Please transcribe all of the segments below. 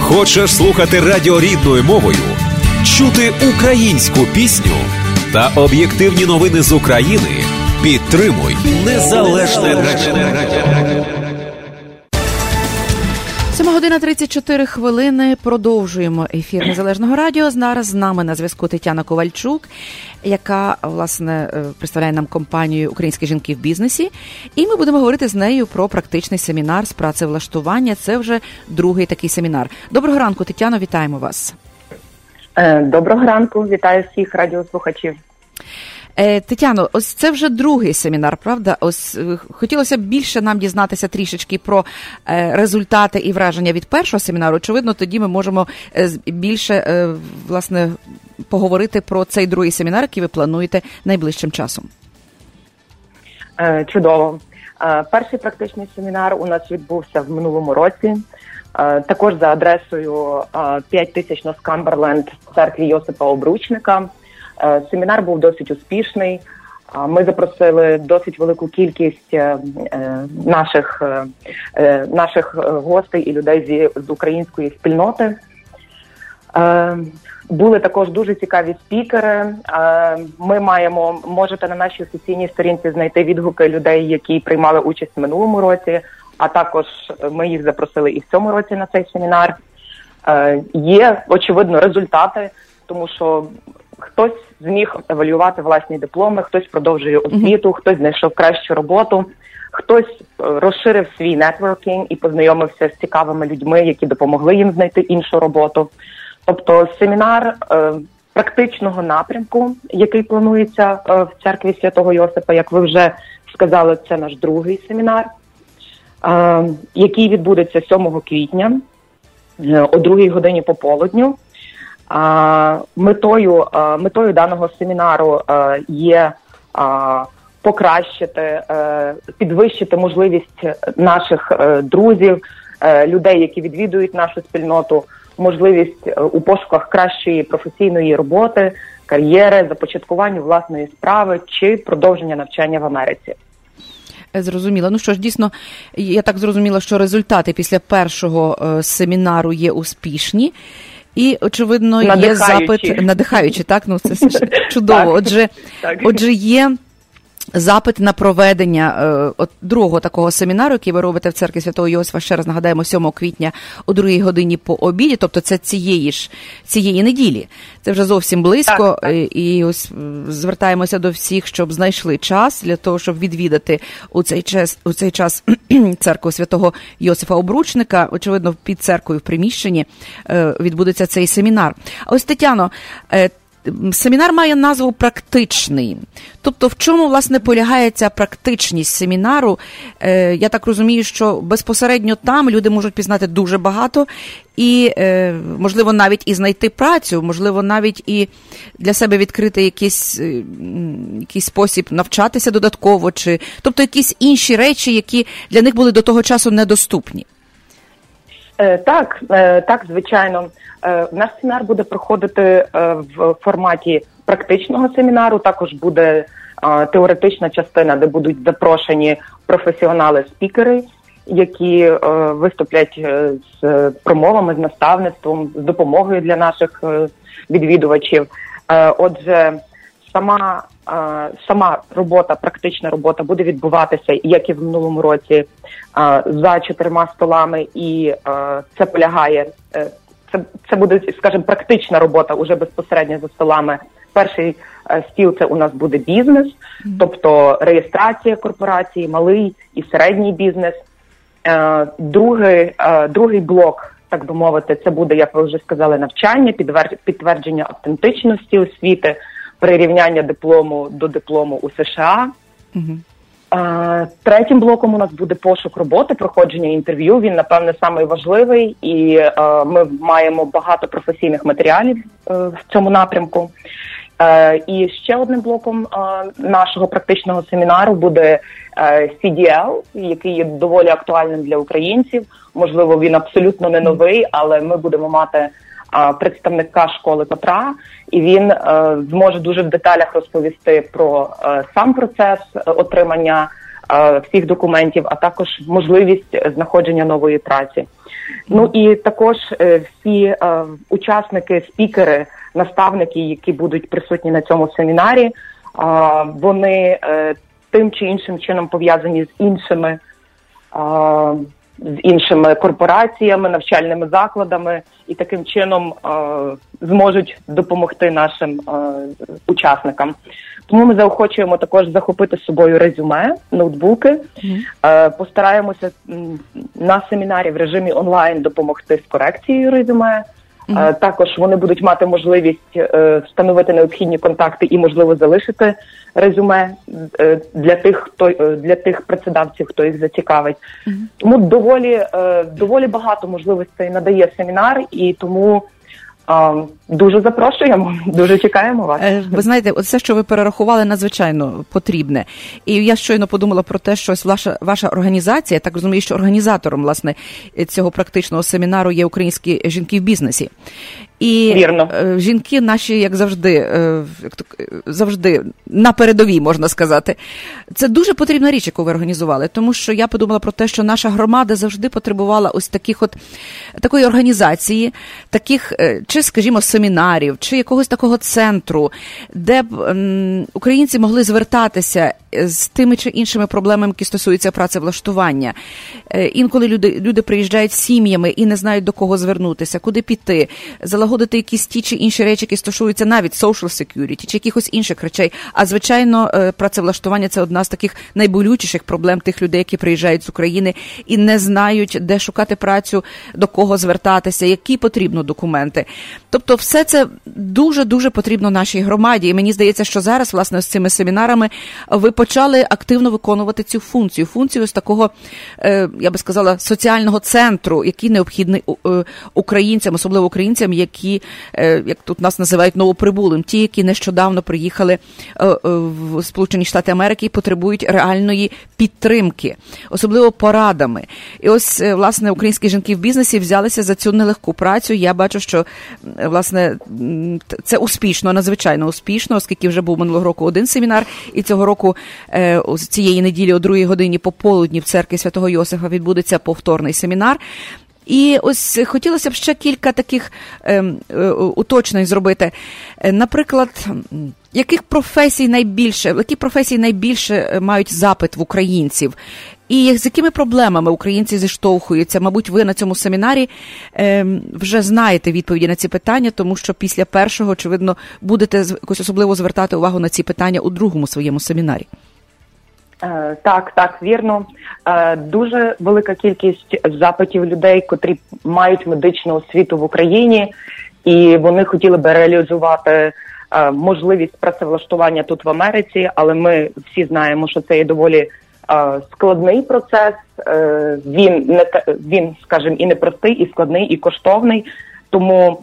Хочеш слухати радіо рідною мовою, чути українську пісню та об'єктивні новини з України. Підтримуй незалежне радіо. 7 година 34 хвилини. Продовжуємо ефір незалежного радіо. Зараз з нами на зв'язку Тетяна Ковальчук, яка власне е, представляє нам компанію Українські жінки в бізнесі. І ми будемо говорити з нею про практичний семінар з працевлаштування. Це вже другий такий семінар. Доброго ранку, Тетяно, вітаємо вас. Е, доброго ранку, вітаю всіх радіослухачів. Е, Тетяно, ось це вже другий семінар, правда? Ось е, хотілося б більше нам дізнатися трішечки про е, результати і враження від першого семінару. Очевидно, тоді ми можемо більше власне поговорити про цей другий семінар, який ви плануєте найближчим часом. Чудово. Перший практичний семінар у нас відбувся в минулому році. Також за адресою 5000 на Скамберленд в церкві Йосипа Обручника. Е, семінар був досить успішний. Ми запросили досить велику кількість е, е, наших наших гостей і людей з української спільноти. Були також дуже цікаві спікери. Ми маємо можете на нашій офіційній сторінці знайти відгуки людей, які приймали участь в минулому році. А також ми їх запросили і в цьому році на цей семінар. Є очевидно результати, тому що хтось зміг евалювати власні дипломи, хтось продовжує освіту, хтось знайшов кращу роботу, хтось е, розширив свій нетворкінг і познайомився з цікавими людьми, які допомогли їм знайти іншу роботу. Тобто, семінар е, практичного напрямку, який планується е, в церкві святого Йосипа, як ви вже сказали, це наш другий семінар, е, який відбудеться 7 квітня е, о другій годині пополудню. Метою метою даного семінару є покращити, е, підвищити можливість наших е, друзів, е, людей, які відвідують нашу спільноту, можливість у пошуках кращої професійної роботи, кар'єри, започаткування власної справи чи продовження навчання в Америці. Зрозуміло. Ну що ж, дійсно, я так зрозуміла, що результати після першого семінару є успішні. І очевидно є запит надихаючи, так? Ну це чудово. Отже, отже, є Запит на проведення е, от другого такого семінару, який ви робите в церкві Святого Йосифа, ще раз нагадаємо, 7 квітня о 2 годині по обіді, тобто це цієї ж цієї неділі. Це вже зовсім близько. Так, так. І ось звертаємося до всіх, щоб знайшли час для того, щоб відвідати у цей час у цей час церкву святого Йосифа Обручника. Очевидно, під церквою в приміщенні е, відбудеться цей семінар. А ось Тетяно. Семінар має назву практичний. Тобто, в чому власне полягає ця практичність семінару? Е, Я так розумію, що безпосередньо там люди можуть пізнати дуже багато і, е, можливо, навіть і знайти працю, можливо, навіть і для себе відкрити якийсь е, якийсь спосіб навчатися додатково, чи тобто якісь інші речі, які для них були до того часу недоступні. Е, так, е, так, звичайно, е, наш семінар буде проходити в форматі практичного семінару. Також буде теоретична частина, де будуть запрошені професіонали-спікери, які виступлять з промовами, з наставництвом, з допомогою для наших відвідувачів. Отже, сама сама робота, практична робота буде відбуватися, як і в минулому році, за чотирма столами, і це полягає. Е, це це буде, скажімо, практична робота уже безпосередньо за столами. Перший е, стіл це у нас буде бізнес, тобто реєстрація корпорації, малий і середній бізнес. Е, другий другий блок, так би мовити, це буде, як ви вже сказали, навчання, підтвердження автентичності освіти прирівняння диплому до диплому у США. Угу. Третім блоком у нас буде пошук роботи, проходження інтерв'ю. Він напевне найважливий, і ми маємо багато професійних матеріалів е, в цьому напрямку. Е, і ще одним блоком нашого практичного семінару буде е, CDL, який є доволі актуальним для українців. Можливо, він абсолютно не новий, але ми будемо мати представника школи Петра, і він е, зможе дуже в деталях розповісти про е, сам процес отримання всіх документів, а також можливість знаходження нової праці. Ну і також всі учасники, спікери, наставники, які будуть присутні на цьому семінарі, вони тим чи іншим чином пов'язані з іншими з іншими корпораціями, навчальними закладами і таким чином зможуть допомогти нашим учасникам. Тому ми заохочуємо також захопити з собою резюме, ноутбуки. Mm-hmm. Постараємося на семінарі в режимі онлайн допомогти з корекцією резюме. Mm-hmm. Також вони будуть мати можливість е, встановити необхідні контакти і, можливо, залишити резюме е, для тих, хто для тих працедавців, хто їх зацікавить. Mm-hmm. Тому доволі доволі багато можливостей надає семінар, і тому Дуже запрошуємо, дуже чекаємо вас. Е, ви знаєте, все, що ви перерахували, надзвичайно потрібне. І я щойно подумала про те, що ваша ваша організація, я так розумію, що організатором власне цього практичного семінару є українські жінки в бізнесі. І Вірно. Е, жінки наші, як завжди, е, як завжди на передовій, можна сказати. Це дуже потрібна річ, яку ви організували, тому що я подумала про те, що наша громада завжди потребувала ось таких от такої організації, таких, е, чи, скажімо, семінарів, чи якогось такого центру, де б українці могли звертатися з тими чи іншими проблемами, які стосуються працевлаштування. Інколи люди люди приїжджають сім'ями і не знають до кого звернутися, куди піти залагодити якісь ті чи інші речі, які стосуються навіть social security чи якихось інших речей. А звичайно, е, працевлаштування це одна з таких найболючіших проблем тих людей, які приїжджають з України і не знають, де шукати працю, до кого звертатися, які потрібно документи. Тобто, все це дуже дуже потрібно нашій громаді. І мені здається, що зараз, власне, з цими семінарами ви почали активно виконувати цю функцію. Функцію з такого, е, я би сказала, соціального центру, який необхідний е, українцям, особливо українцям, які які, е, як тут нас називають новоприбулим, ті, які нещодавно приїхали е, е, в Сполучені Штати Америки і потребують реальної підтримки, особливо порадами. І ось власне українські жінки в бізнесі взялися за цю нелегку працю. Я бачу, що власне це успішно, надзвичайно успішно, оскільки вже був минулого року один семінар, і цього року цієї неділі о другій годині пополудні в церкві святого Йосифа відбудеться повторний семінар. І ось хотілося б ще кілька таких е, е, уточнень зробити. Е, наприклад, яких професій найбільше, які професії найбільше е, мають запит в українців? І з якими проблемами українці зіштовхуються? Мабуть, ви на цьому семінарі е, вже знаєте відповіді на ці питання, тому що після першого, очевидно, будете якось особливо звертати увагу на ці питання у другому своєму семінарі. Е, так, так, вірно. Е, дуже велика кількість запитів людей, котрі мають медичну освіту в Україні, і вони хотіли би реалізувати е, можливість працевлаштування тут в Америці, але ми всі знаємо, що це є доволі складний процес. Він не він, скажімо, і непростий, і складний, і коштовний. Тому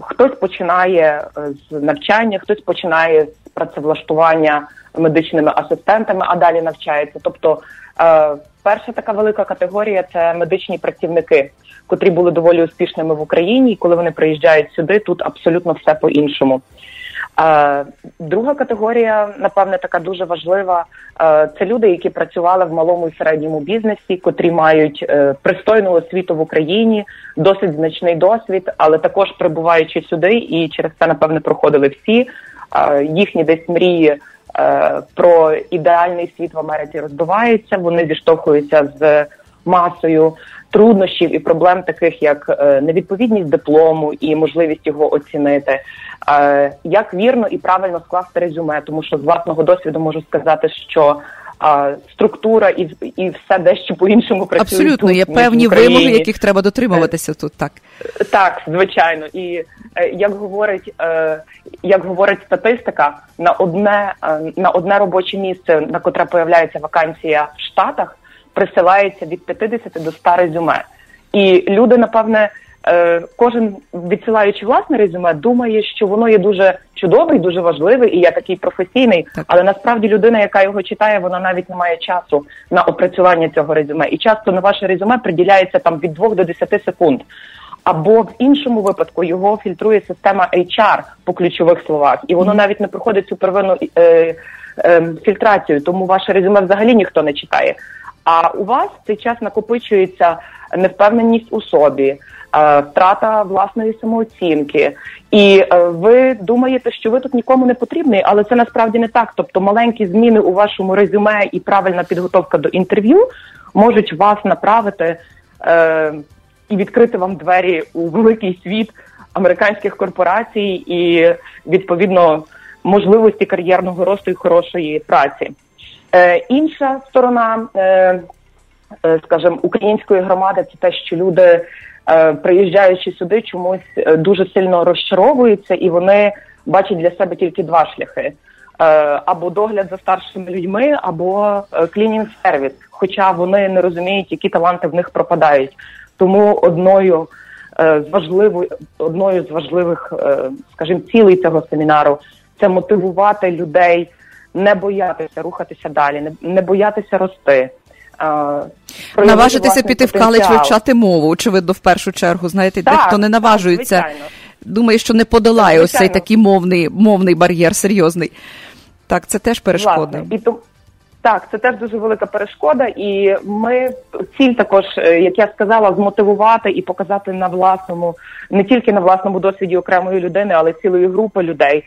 хтось починає з навчання, хтось починає працевлаштування медичними асистентами, а далі навчається. Тобто, е, перша така велика категорія це медичні працівники, котрі були доволі успішними в Україні. І коли вони приїжджають сюди, тут абсолютно все по-іншому. Е, друга категорія, напевне, така дуже важлива. Е, це люди, які працювали в малому і середньому бізнесі, котрі мають пристойну освіту в Україні, досить значний досвід, але також прибуваючи сюди, і через це напевне проходили всі їхні десь мрії Е, про ідеальний світ в Америці розбиваються. Вони зіштовхуються з масою труднощів і проблем, таких як е, невідповідність диплому і можливість його оцінити. Е, як вірно і правильно скласти резюме, тому що з власного досвіду можу сказати, що структура і і все дещо по іншому працює. Абсолютно, тут, є певні вимоги, яких треба дотримуватися тут. Так так, звичайно, і як говорить, як говорить статистика, на одне на одне робоче місце, на котре появляється вакансія в Штатах, присилається від 50 до 100 резюме, і люди напевне. Е, кожен відсилаючи власне резюме, думає, що воно є дуже чудовий, дуже важливий, і я такий професійний. Так. Але насправді людина, яка його читає, вона навіть не має часу на опрацювання цього резюме. І часто на ваше резюме приділяється там від 2 до 10 секунд. Або в іншому випадку його фільтрує система HR по ключових словах, і воно навіть не проходить цю первинну е, ем, фільтрацію, тому ваше резюме взагалі ніхто не читає. А у вас цей час накопичується невпевненість у собі, е, втрата власної самооцінки, і е, ви думаєте, що ви тут нікому не потрібний, але це насправді не так. Тобто маленькі зміни у вашому резюме і правильна підготовка до інтерв'ю можуть вас направити е, і відкрити вам двері у великий світ американських корпорацій і відповідно можливості кар'єрного росту і хорошої праці. Е, Інша сторона, е, е, скажімо, української громади це те, що люди, е, приїжджаючи сюди, чомусь е, дуже сильно розчаровуються, і вони бачать для себе тільки два шляхи: е, або догляд за старшими людьми, або клінінг сервіс. Хоча вони не розуміють, які таланти в них пропадають. Тому одною з важливою одною з важливих, скажімо, цілей цього семінару це мотивувати людей не боятися рухатися далі, не, не боятися рости. Наважитися піти потенціал. в каледж вивчати мову, очевидно, в першу чергу. Знаєте, так, дехто не наважується, так, думає, що не подолає ось цей такий мовний мовний бар'єр серйозний. Так, це теж перешкода. І то, так, це теж дуже велика перешкода, і ми ціль також, е, як я сказала, змотивувати і показати на власному, не тільки на власному досвіді окремої людини, але цілої групи людей,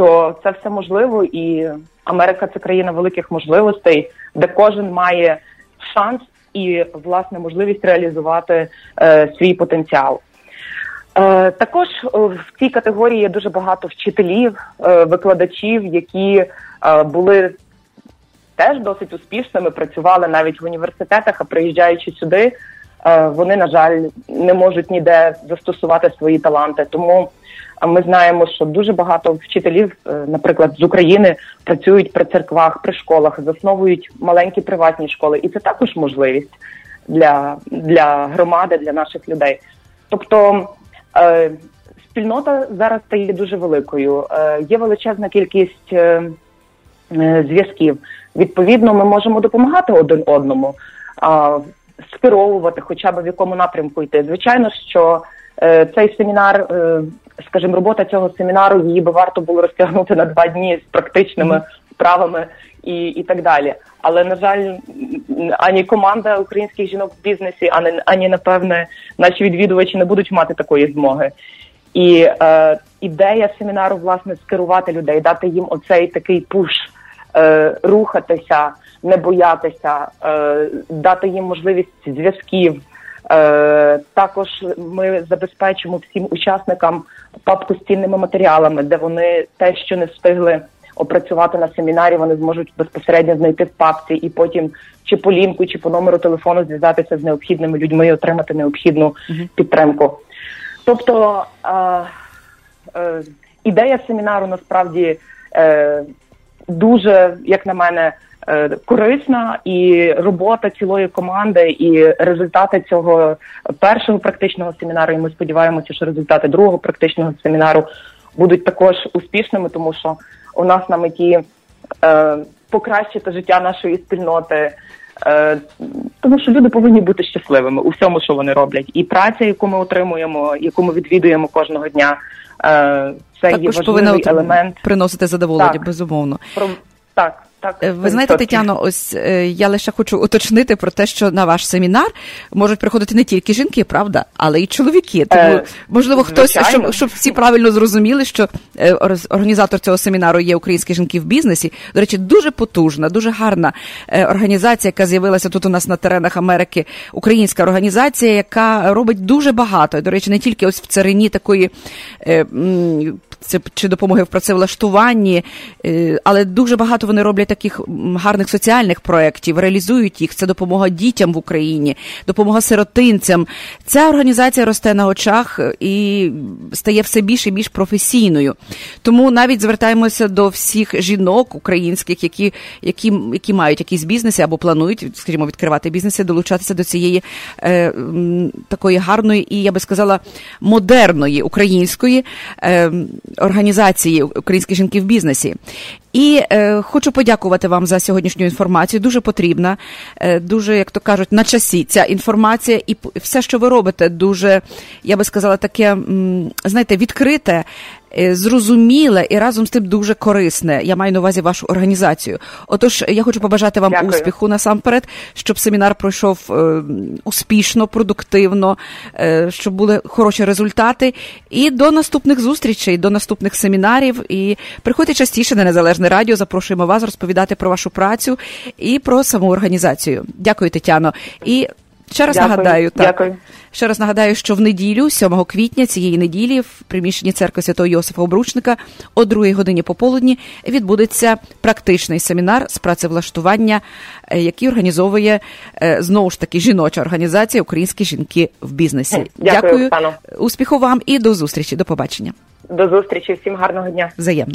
що це все можливо, і Америка це країна великих можливостей, де кожен має шанс і власне можливість реалізувати е, свій потенціал. Е, Також в цій категорії є дуже багато вчителів, е, викладачів, які е, були теж досить успішними, працювали навіть в університетах, а приїжджаючи сюди, е, вони на жаль не можуть ніде застосувати свої таланти. Тому ми знаємо, що дуже багато вчителів, е, наприклад, з України працюють при церквах, при школах, засновують маленькі приватні школи, і це також можливість для для громади, для наших людей. Тобто е, спільнота зараз стає дуже великою. Е, Є величезна кількість е, е, зв'язків. Відповідно, ми можемо допомагати один одному, е, скеровувати, хоча б в якому напрямку йти. Звичайно, що е, цей семінар скажімо, робота цього семінару її би варто було розтягнути на два дні з практичними справами і і так далі. Але на жаль, ані команда українських жінок в бізнесі, ані, ані напевне, наші відвідувачі не будуть мати такої змоги. І е, ідея семінару, власне, скерувати людей, дати їм оцей такий пуш, е, рухатися, не боятися, е, дати їм можливість зв'язків. Е, Також ми забезпечимо всім учасникам папку з цінними матеріалами, де вони те, що не встигли опрацювати на семінарі, вони зможуть безпосередньо знайти в папці і потім чи по лінку, чи по номеру телефону зв'язатися з необхідними людьми і отримати необхідну uh-huh. підтримку. Тобто е, е, ідея семінару насправді е, дуже, як на мене, Е, корисна і робота цілої команди, і результати цього першого практичного семінару. І ми сподіваємося, що результати другого практичного семінару будуть також успішними, тому що у нас на меті е, покращити життя нашої спільноти. Тому що люди повинні бути щасливими у всьому, що вони роблять, і праця, яку ми отримуємо, яку ми відвідуємо кожного дня, е, це Також є важливий елемент приносити задоволення, так. безумовно. Про так. Так, е, ви знаєте, Тетяно, ось е, я лише хочу уточнити про те, що на ваш семінар можуть приходити не тільки жінки, правда, але й чоловіки. Тому е, можливо, хтось щоб щоб всі правильно зрозуміли, що е, організатор цього семінару є українські жінки в бізнесі. До речі, дуже потужна, дуже гарна е, організація, яка з'явилася тут у нас на теренах Америки. Українська організація, яка робить дуже багато. До речі, не тільки ось в царині такої. Е, це чи допомоги в працевлаштуванні, е, але дуже багато вони роблять таких гарних соціальних проєктів, реалізують їх. Це допомога дітям в Україні, допомога сиротинцям. Ця організація росте на очах і стає все більш і більш професійною. Тому навіть звертаємося до всіх жінок українських, які які, які мають якісь бізнеси або планують, скажімо, відкривати бізнеси, долучатися до цієї е, такої гарної і я би сказала модерної української. Е, організації Українські жінки в бізнесі. І е, хочу подякувати вам за сьогоднішню інформацію. Дуже потрібна, е, дуже, як то кажуть, на часі ця інформація, і все, що ви робите, дуже я би сказала, таке знаєте, відкрите зрозуміле і разом з тим дуже корисне. Я маю на увазі вашу організацію. Отож, я хочу побажати вам Дякую. успіху насамперед, щоб семінар пройшов е, успішно, продуктивно, е, щоб були хороші результати. І до наступних зустрічей, до наступних семінарів. І приходьте частіше на незалежне радіо. Запрошуємо вас розповідати про вашу працю і про саму організацію. Дякую, Тетяно. І Ще раз Дякую. нагадаю, так. Дякую. Ще раз нагадаю, що в неділю, 7 квітня цієї неділі, в приміщенні церкви Святого Йосифа Обручника о 2 годині пополудні відбудеться практичний семінар з працевлаштування, е, який організовує е, знову ж таки жіноча організація Українські жінки в бізнесі. Дякую, Дякую. успіху вам і до зустрічі. До побачення. До зустрічі, всім гарного дня. Взаємно.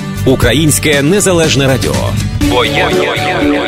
Українське незалежне радіо. Бо я, я, я, я.